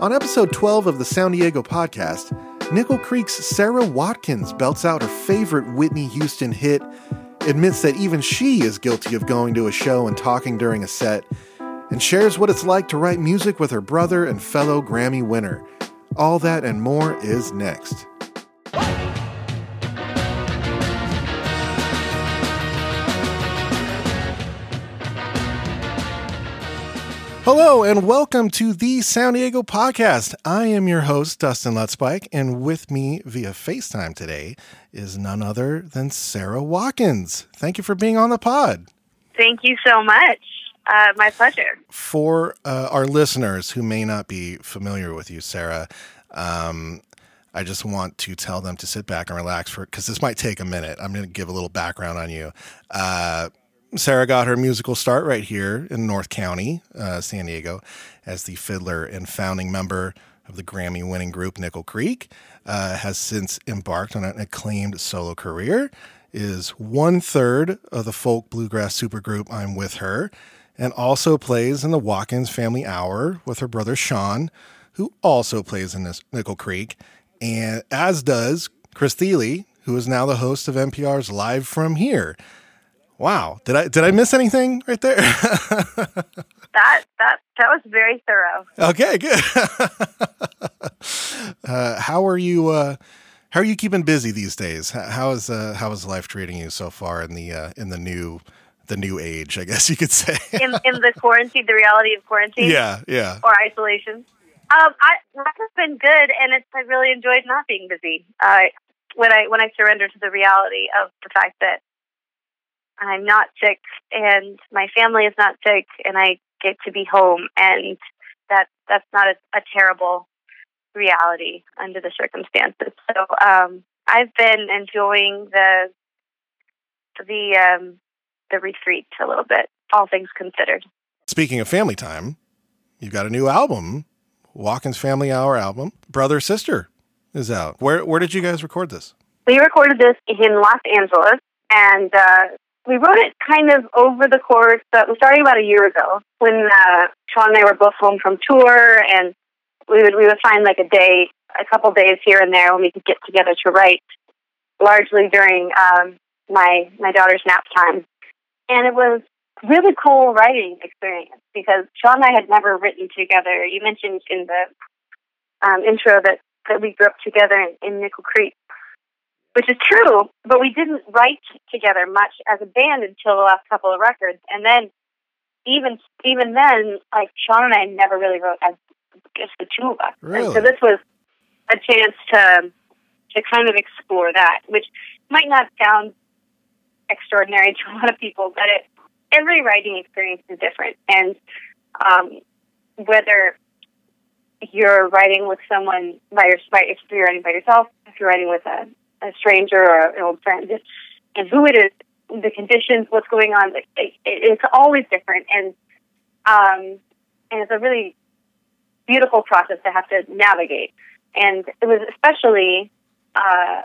On episode 12 of the Sound Diego podcast, Nickel Creek's Sara Watkins belts out her favorite Whitney Houston hit, admits that even she is guilty of going to a show and talking during a set, and shares what it's like to write music with her brother and fellow Grammy winner. All that and more is next. Hello and welcome to the Sound Diego podcast. I am your host, Dustin Lothspeich, and with me via FaceTime today is none other than Sara Watkins. Thank you for being on the pod. Thank you so much. Uh, my pleasure. For uh, our listeners who may not be familiar with you, Sara, um, I just want to tell them to sit back and relax for because this might take a minute. I'm going to give a little background on you. Uh, Sara got her musical start right here in North County, uh, San Diego, as the fiddler and founding member of the Grammy winning group Nickel Creek. Uh, has since embarked on an acclaimed solo career, is one third of the folk bluegrass supergroup I'm With Her, and also plays in the Watkins Family Hour with her brother Sean, who also plays in this Nickel Creek, and as does Chris Thile, who is now the host of NPR's Live from Here. Wow. Did I did I miss anything right there? that that that was very thorough. Okay, good. uh, how are you uh, how are you keeping busy these days? How is uh, how is life treating you so far in the uh, in the new the new age, I guess you could say. in in the quarantine, the reality of quarantine. Yeah, yeah. Or isolation. Um, I life has been good, and it's I really enjoyed not being busy. Uh, when I when I surrendered to the reality of the fact that I'm not sick and my family is not sick and I get to be home and that that's not a, a terrible reality under the circumstances. So um, I've been enjoying the the um, the retreat a little bit, all things considered. Speaking of family time, you've got a new album, Watkins Family Hour album. Brother Sister is out. Where where did you guys record this? We recorded this in Los Angeles, and uh, we wrote it kind of over the course. But we started about a year ago when uh, Sean and I were both home from tour, and we would we would find like a day, a couple days here and there when we could get together to write. Largely during um, my my daughter's nap time, and it was really cool writing experience because Sean and I had never written together. You mentioned in the um, intro that that we grew up together in, in Nickel Creek, which is true, but we didn't write together much as a band until the last couple of records. And then even even then, like Sean and I never really wrote as just the two of us. Really? And so this was a chance to to kind of explore that, which might not sound extraordinary to a lot of people, but it, every writing experience is different. And um, whether you're writing with someone by your, by, if you're writing by yourself, if you're writing with a a stranger or an old friend, and who it is, the conditions, what's going on. It, it, it's always different, and um, and it's a really beautiful process to have to navigate. And it was especially uh,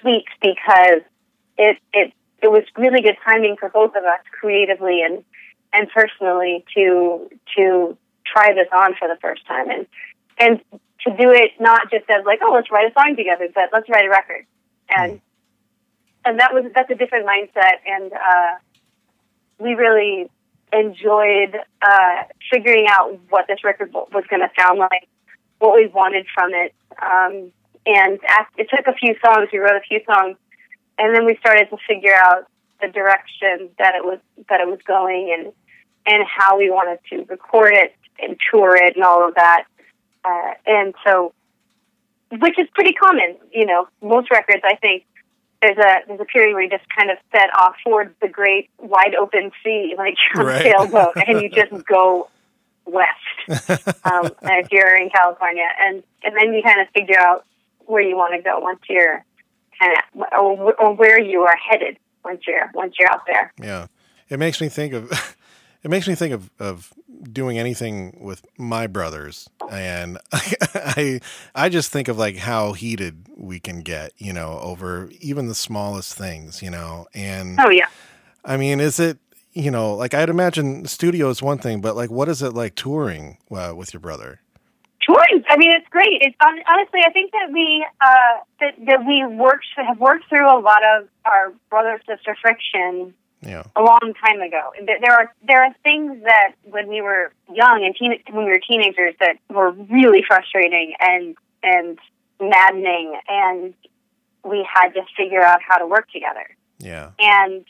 sweet because it it it was really good timing for both of us creatively and and personally to to try this on for the first time and and to do it not just as like, oh, let's write a song together, but let's write a record. And mm. and that was that's a different mindset, and uh, we really enjoyed uh, figuring out what this record was going to sound like, what we wanted from it. Um, and after, it took a few songs. We wrote a few songs, and then we started to figure out the direction that it was that it was going, and and how we wanted to record it and tour it and all of that. Uh, and so, which is pretty common, you know, most records, I think, there's a there's a period where you just kind of set off towards the great wide open sea, like on a sailboat, and you just go west um, if you're in California, and and then you kind of figure out where you want to go once you're kind of or, or where you are headed once you're once you're out there. Yeah, it makes me think of it makes me think of of doing anything with my brothers and I I just think of like how heated we can get, you know, over even the smallest things, you know. And Oh yeah. I mean, is it, you know, like I'd imagine studio is one thing, but like what is it like touring uh, with your brother? Touring, I mean, it's great. It's honestly, I think that we uh, that that we worked have worked through a lot of our brother sister friction Yeah. a long time ago. There- are there are things that when we were young and teen, when we were teenagers that were really frustrating and and maddening, and we had to figure out how to work together. Yeah. And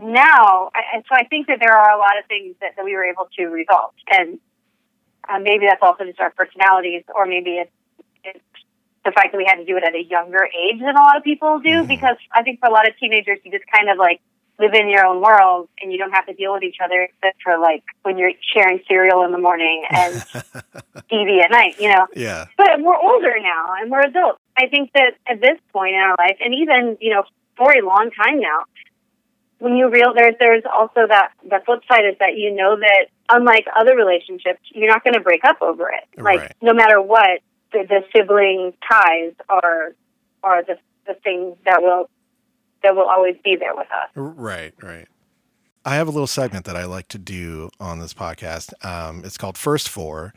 now, I, so I think that there are a lot of things that, that we were able to resolve, and uh, maybe that's also just our personalities, or maybe it's, it's the fact that we had to do it at a younger age than a lot of people do. Mhm. Because I think for a lot of teenagers, you just kind of like live in your own world, and you don't have to deal with each other except for like when you're sharing cereal in the morning and TV at night. You know, yeah. but we're older now and we're adults. I think that at this point in our life, and even you know for a long time now, when you real there's there's also that the flip side is that you know that unlike other relationships, you're not going to break up over it. Like Right. no matter what, the, the sibling ties are are the the things that will that will always be there with us. Right, right. I have a little segment that I like to do on this podcast. Um, it's called First Four,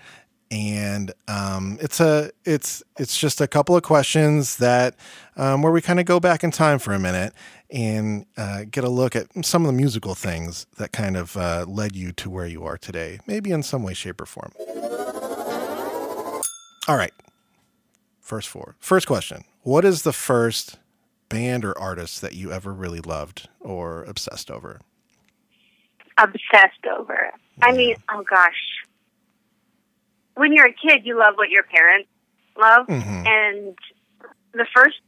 and um, it's a it's it's just a couple of questions that um, where we kind of go back in time for a minute and uh, get a look at some of the musical things that kind of uh, led you to where you are today, maybe in some way, shape, or form. All right. First four. First question. What is the first band or artist that you ever really loved or obsessed over? Obsessed over. I mean, oh gosh. When you're a kid, you love what your parents love, Mhm. and the first.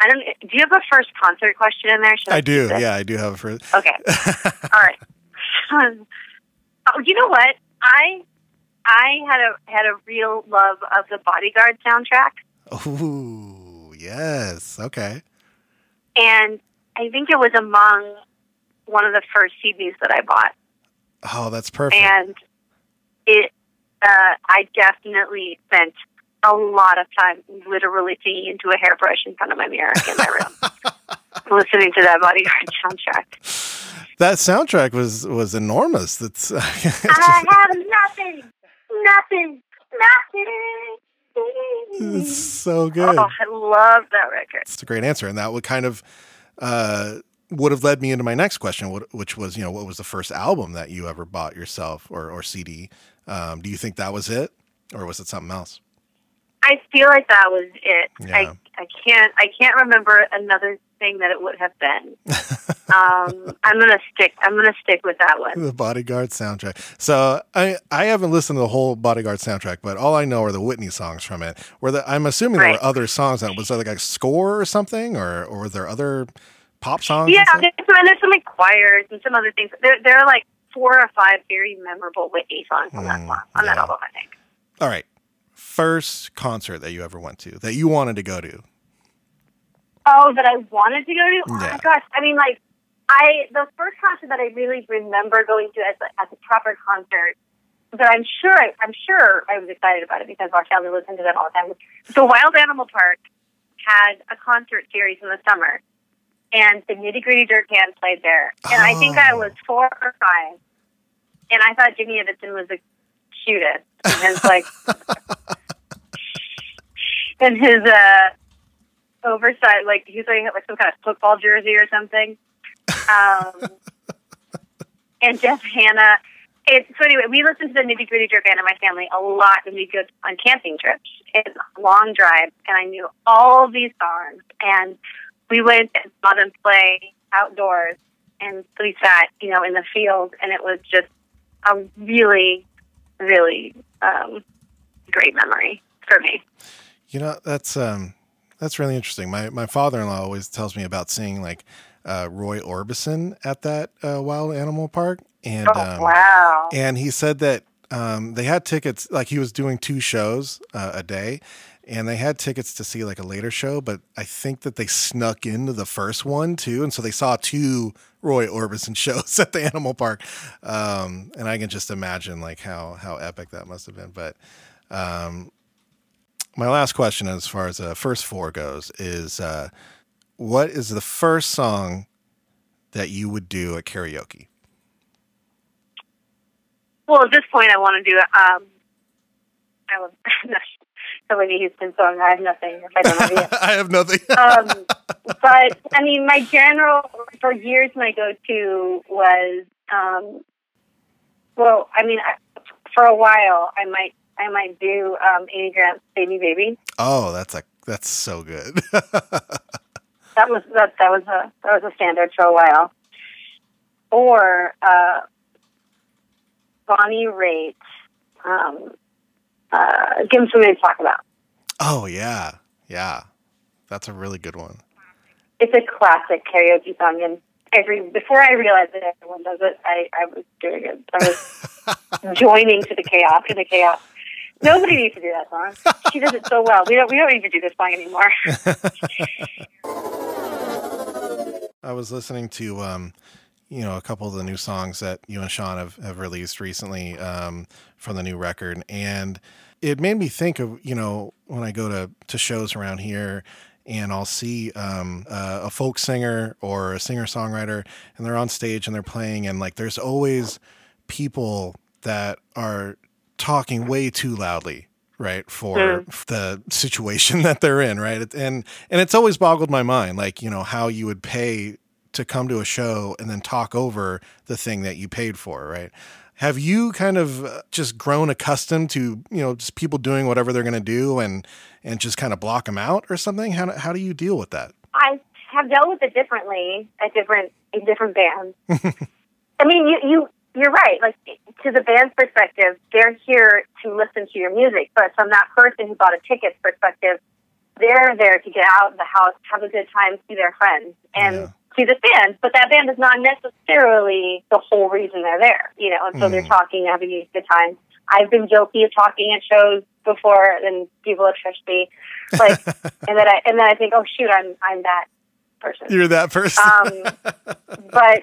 I don't. Do you have a first concert question in there? Should I do. keep? Yeah, I do have a first. Okay. All right. oh, you know what? I I had a had a real love of the Bodyguard soundtrack, Ooh, yes. Okay. And I think it was among one of the first CDs that I bought, Oh, that's perfect. and it. Uh, I definitely spent a lot of time literally singing into a hairbrush in front of my mirror in my room, listening to that Bodyguard soundtrack. that soundtrack was was enormous. That's it's I have nothing, nothing, nothing. It's so good. Oh, I love that record. It's a great answer, and that would kind of uh, would have led me into my next question, which was, you know, what was the first album that you ever bought yourself or or CD? Um, do you think that was it, or was it something else? I feel like that was it. Yeah. I I can't I can't remember another thing that it would have been. um, I'm gonna stick. I'm gonna stick with that one. the Bodyguard soundtrack. So I I haven't listened to the whole Bodyguard soundtrack, but all I know are the Whitney songs from it. Were the, I'm assuming there Right. were other songs on it. Was there like a score or something, or or were there other pop songs? Yeah, stuff? there's some, and there's some like choirs and some other things. There there are like four or five very memorable Whitney songs on that Mm, song, on that album. I think. All right. First concert that you ever went to that you wanted to go to. Oh, that I wanted to go to. Oh Yeah. my gosh! I mean, like, I the first concert that I really remember going to as a, as a proper concert that I'm sure I, I'm sure I was excited about it because our family listened to them all the time. The Wild Animal Park had a concert series in the summer, and the Nitty Gritty Dirt Band played there, and I think I Oh. was four or five, and I thought Jimmy Ibbotson was the cutest, and his like, and his uh oversized, like he's wearing like some kind of football jersey or something. Um, and Jeff Hanna. It, so anyway, we listen to the Nitty Gritty Dirt Band in my family a lot when we go on camping trips. It's long drives, and I knew all these songs. And we went and saw them play outdoors, and we sat, you know, in the field, and it was just a really, really um, great memory for me. You know, that's um that's really interesting. My my father in law always tells me about seeing like uh, Roy Orbison at that uh, wild animal park, and Oh, um, wow. and he said that um, they had tickets like he was doing two shows uh, a day and they had tickets to see like a later show but i think that they snuck into the first one too and so they saw two roy orbison shows at the animal park um, and i can just imagine like how how epic that must have been but um, my last question as far as the first four goes is uh, what is the first song that you would do at karaoke Well, at this point, I want to do. Um, I was the Whitney Houston song. I have nothing. If I don't have. I have nothing. um, but I mean, my general for years, my go-to was um, well, I mean, I, for a while, I might I might do um, Amy Grant's "Baby Baby." oh, that's a that's so good. That was that that was a that was a standard for a while. Or uh, Bonnie Raitt. Um, uh, give him something to talk about. oh yeah, yeah, that's a really good one. It's a classic karaoke song, and every before I realized that everyone does it, I, I was doing it. I was joining to the chaos in the chaos. Nobody needs to do that song. She does it so well. We don't we don't need to do this song anymore. I was listening to um, you know a couple of the new songs that you and Sean have, have released recently um, from the new record, and it made me think of you know when I go to to shows around here. And I'll see um, uh, a folk singer or a singer songwriter, and they're on stage and they're playing, and like there's always people that are talking way too loudly right for Mm. the situation that they're in right and and it's always boggled my mind like you know how you would pay to come to a show and then talk over the thing that you paid for right have you kind of uh, just grown accustomed to you know just people doing whatever they're going to do and and just kind of block them out or something how, do- how do you deal with that I have dealt with it differently at different in different bands. I mean, you you you're right. Like to the band's perspective, they're here to listen to your music, but from that person who bought a ticket's perspective, they're there to get out of the house, have a good time, see their friends, and Yeah. see the band. But that band is not necessarily the whole reason they're there, you know. And so they're Mhm. talking, having a good time. I've been guilty of talking at shows before, and people have trashed me, like, and then I and then I think, oh shoot, I'm I'm that person. you're that person Um, but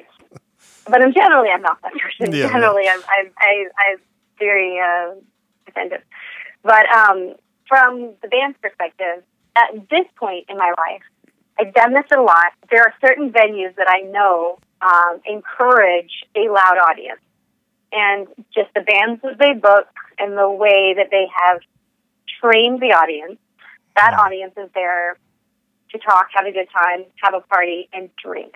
but I'm generally, I'm not that person. Yeah. Generally, I'm I'm I, I'm very uh, offended. But um, from the band's perspective, at this point in my life, I've done this a lot. There are certain venues that I know um, encourage a loud audience, and just the bands that they book and the way that they have trained the audience. That audience is there to talk, have a good time, have a party, and drink.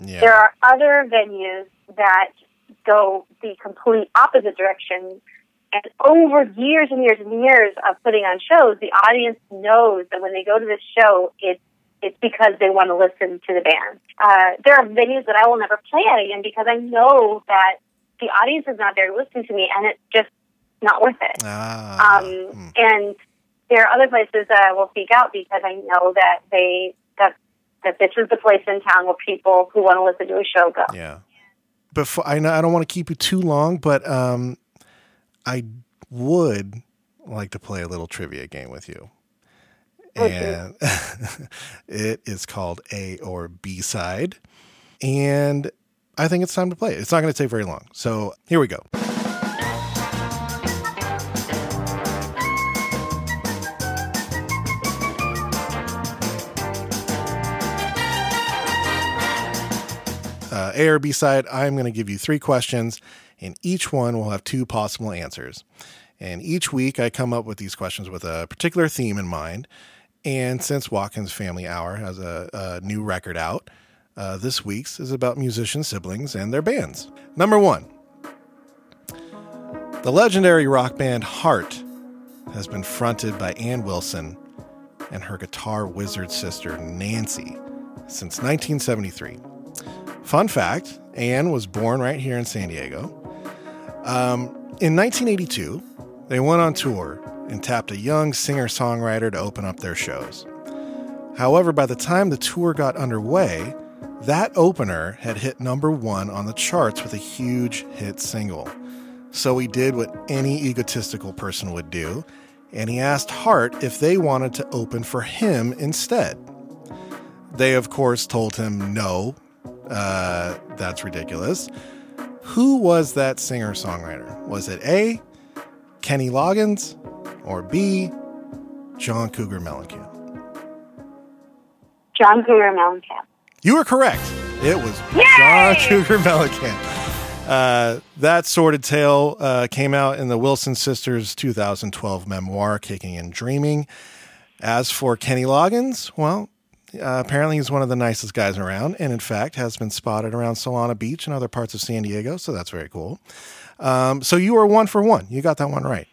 Yeah There are other venues that go the complete opposite direction. And over years and years and years of putting on shows, the audience knows that when they go to this show, it's it's because they want to listen to the band. Uh, there are venues that I will never play at again because I know that the audience is not there to listen to me, and it's just not worth it. ah, Um, hmm. and there are other places that I will seek out because I know that they that this is the place in town where people who want to listen to a show go. Yeah. Before I know I don't want to keep you too long, but um, I would like to play a little trivia game with you. Okay. And it is called A or B side. And I think it's time to play it. It's not going to take very long. So here we go. Uh, A or B side, I'm going to give you three questions, and each one will have two possible answers. And each week, I come up with these questions with a particular theme in mind. And since Watkins Family Hour has a, a new record out, uh, this week's is about musician siblings and their bands. Number one The legendary rock band Heart has been fronted by Ann Wilson and her guitar wizard sister Nancy since 1973. Fun fact Ann was born right here in San Diego. Um, in 1982, they went on tour and tapped a young singer songwriter to open up their shows. However, by the time the tour got underway, that opener had hit number one on the charts with a huge hit single. So he did what any egotistical person would do, and he asked Heart if they wanted to open for him instead. They, of course, told him no, uh, that's ridiculous. Who was that singer songwriter? Was it A, Kenny Loggins, or B, John Cougar Mellencamp? John Cougar Mellencamp. You were correct. It was Yay! John Cougar Mellencamp. Uh, that sordid tale uh, came out in the Wilson sisters' 2012 memoir, Kicking and Dreaming. As for Kenny Loggins, well, uh, apparently he's one of the nicest guys around, and in fact has been spotted around Solana Beach and other parts of San Diego, so that's very cool. Um, so you are one for one. You got that one right.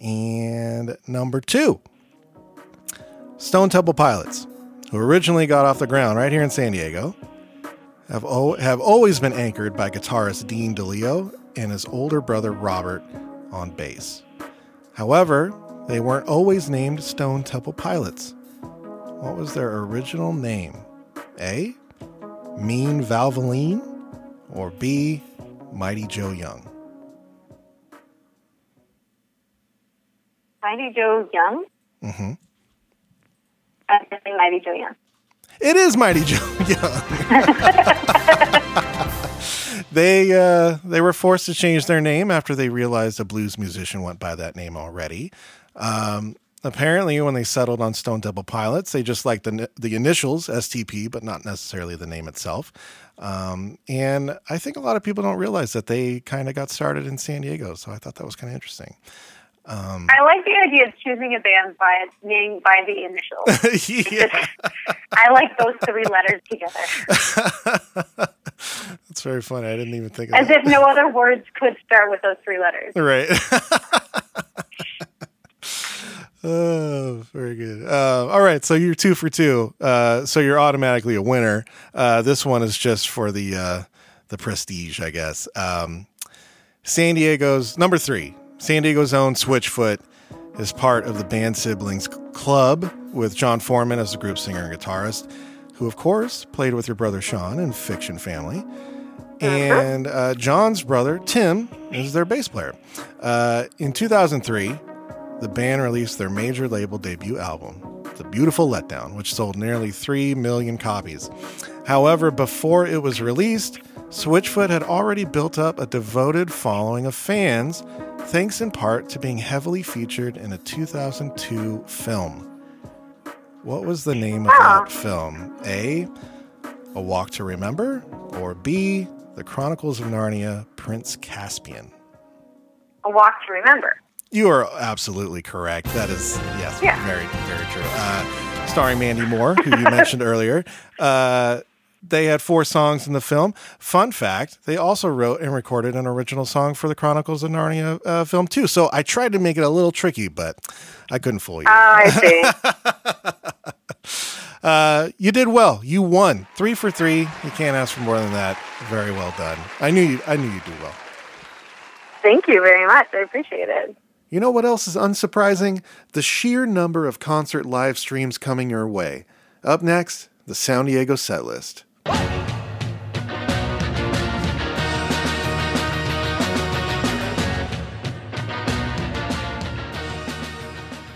And number two, Stone Temple Pilots, who originally got off the ground right here in San Diego, have, o- have always been anchored by guitarist Dean DeLeo and his older brother Robert on bass. However, they weren't always named Stone Temple Pilots. What was their original name? A. Mean Valvoline or B. Mighty Joe Young? Mighty Joe Young? Mm-hmm. I'm guessing Mighty Joe Young. It is Mighty Joe Young. they uh, they were forced to change their name after they realized a blues musician went by that name already. Um, apparently, when they settled on Stone Temple Pilots, they just liked the the initials STP, but not necessarily the name itself. Um, and I think a lot of people don't realize that they kind of got started in San Diego. So I thought that was kind of interesting. Um, I like the idea of choosing a band by its name by the initials. yeah. I like those three letters together. That's very funny. I didn't even think of As that. if no other words could start with those three letters. Right. Oh, very good. Uh, all right, so you're two for two. Uh, so you're automatically a winner. Uh, this one is just for the uh, the prestige, I guess. Um, San Diego's number three. San Diego's own Switchfoot is part of the band siblings club with Jon Foreman as the group singer and guitarist, who of course played with your brother Sean in Fiction Family. And uh, Jon's brother Tim is their bass player. Uh, in 2003, the band released their major label debut album, The Beautiful Letdown, which sold nearly 3 million copies. However, before it was released, Switchfoot had already built up a devoted following of fans, thanks in part to being heavily featured in a 2002 film. What was the name of that film? A. A Walk to Remember, or B. The Chronicles of Narnia, Prince Caspian? A Walk to Remember. You are absolutely correct. That is, yes, yeah. very, very true. Uh, starring Mandy Moore, who you mentioned earlier. Uh, they had four songs in the film. Fun fact: they also wrote and recorded an original song for the Chronicles of Narnia uh, film too. So I tried to make it a little tricky, but I couldn't fool you. Oh, I see. uh, you did well. You won three for three. You can't ask for more than that. Very well done. I knew you. I knew you'd do well. Thank you very much. I appreciate it. You know what else is unsurprising? The sheer number of concert live streams coming your way. Up next, the Sound Diego set list.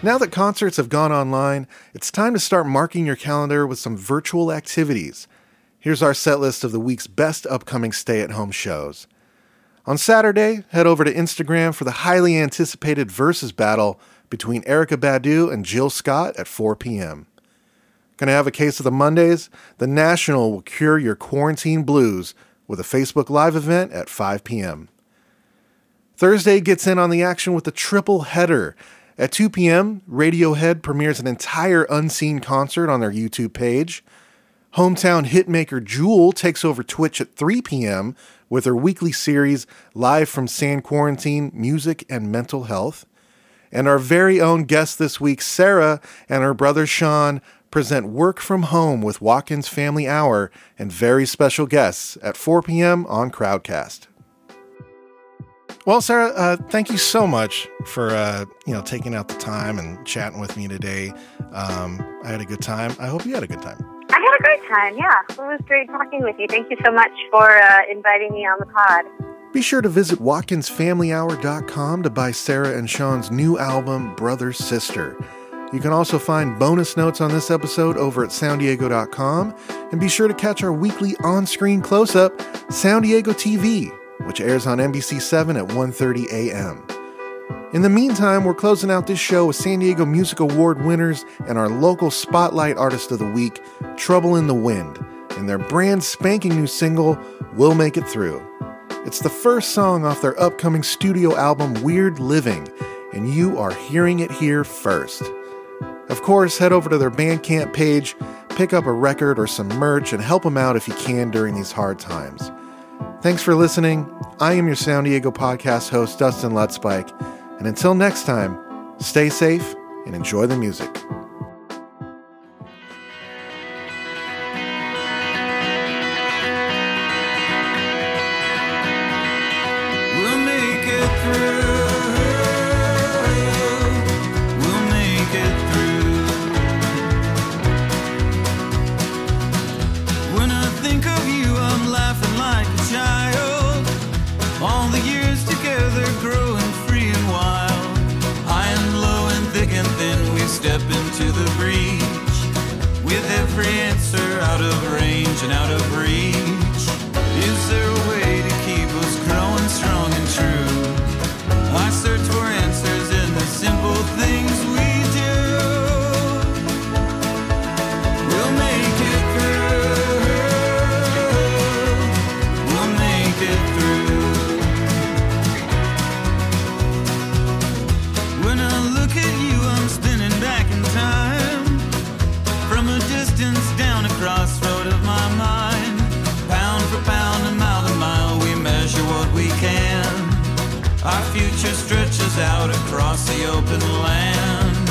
Now that concerts have gone online, it's time to start marking your calendar with some virtual activities. Here's our set list of the week's best upcoming stay at home shows. On Saturday, head over to Instagram for the highly anticipated versus battle between Erykah Badu and Jill Scott at 4 p.m. Gonna have a case of the Mondays? The National will cure your quarantine blues with a Facebook Live event at 5 p.m. Thursday gets in on the action with a triple header. At 2 p.m., Radiohead premieres an entire unseen concert on their YouTube page. Hometown hitmaker Jewel takes over Twitch at 3 p.m. with her weekly series Live from San Quarantine Music and Mental Health. And our very own guest this week, Sara, and her brother Sean present Work from Home with Watkins Family Hour and very special guests at 4 p.m. on Crowdcast. Well, Sara, uh, thank you so much for uh, you know taking out the time and chatting with me today. Um, I had a good time. I hope you had a good time. I had a great time. Yeah, it was great talking with you. Thank you so much for uh, inviting me on the pod. Be sure to visit WatkinsFamilyHour.com to buy Sara and Sean's new album, Brother Sister. You can also find bonus notes on this episode over at sounddiego.com, and be sure to catch our weekly on-screen close-up, Sound Diego TV, which airs on NBC7 at 1:30 a.m. In the meantime, we're closing out this show with San Diego Music Award winners and our local Spotlight Artist of the Week, Trouble in the Wind, and their brand spanking new single, We'll Make It Through. It's the first song off their upcoming studio album, Weird Living, and you are hearing it here first. Of course, head over to their Bandcamp page, pick up a record or some merch, and help them out if you can during these hard times. Thanks for listening. I am your Sound Diego podcast host, Dustin Lothspeich, and until next time, stay safe and enjoy the music. Step into the breach. With every answer out of range and out of reach. Is there a way Our future stretches out across the open land.